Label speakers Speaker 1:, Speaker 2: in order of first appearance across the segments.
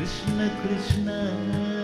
Speaker 1: Krishna Krishna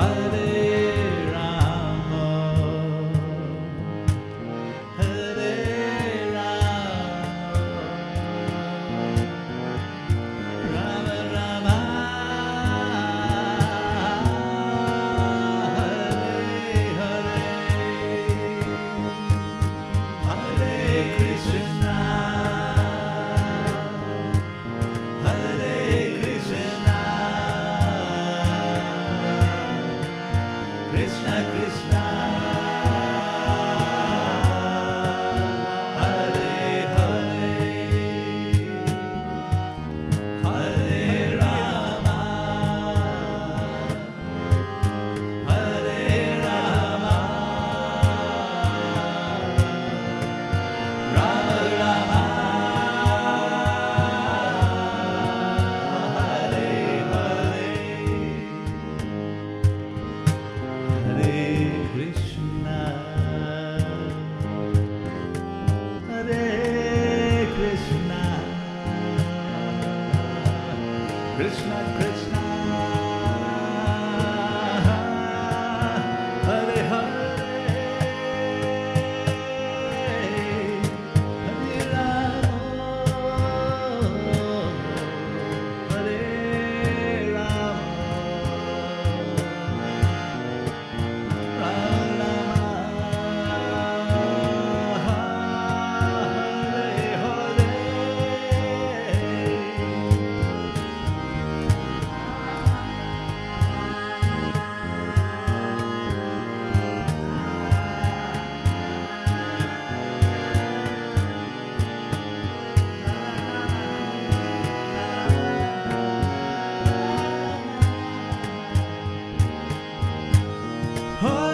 Speaker 1: Bye. Oh.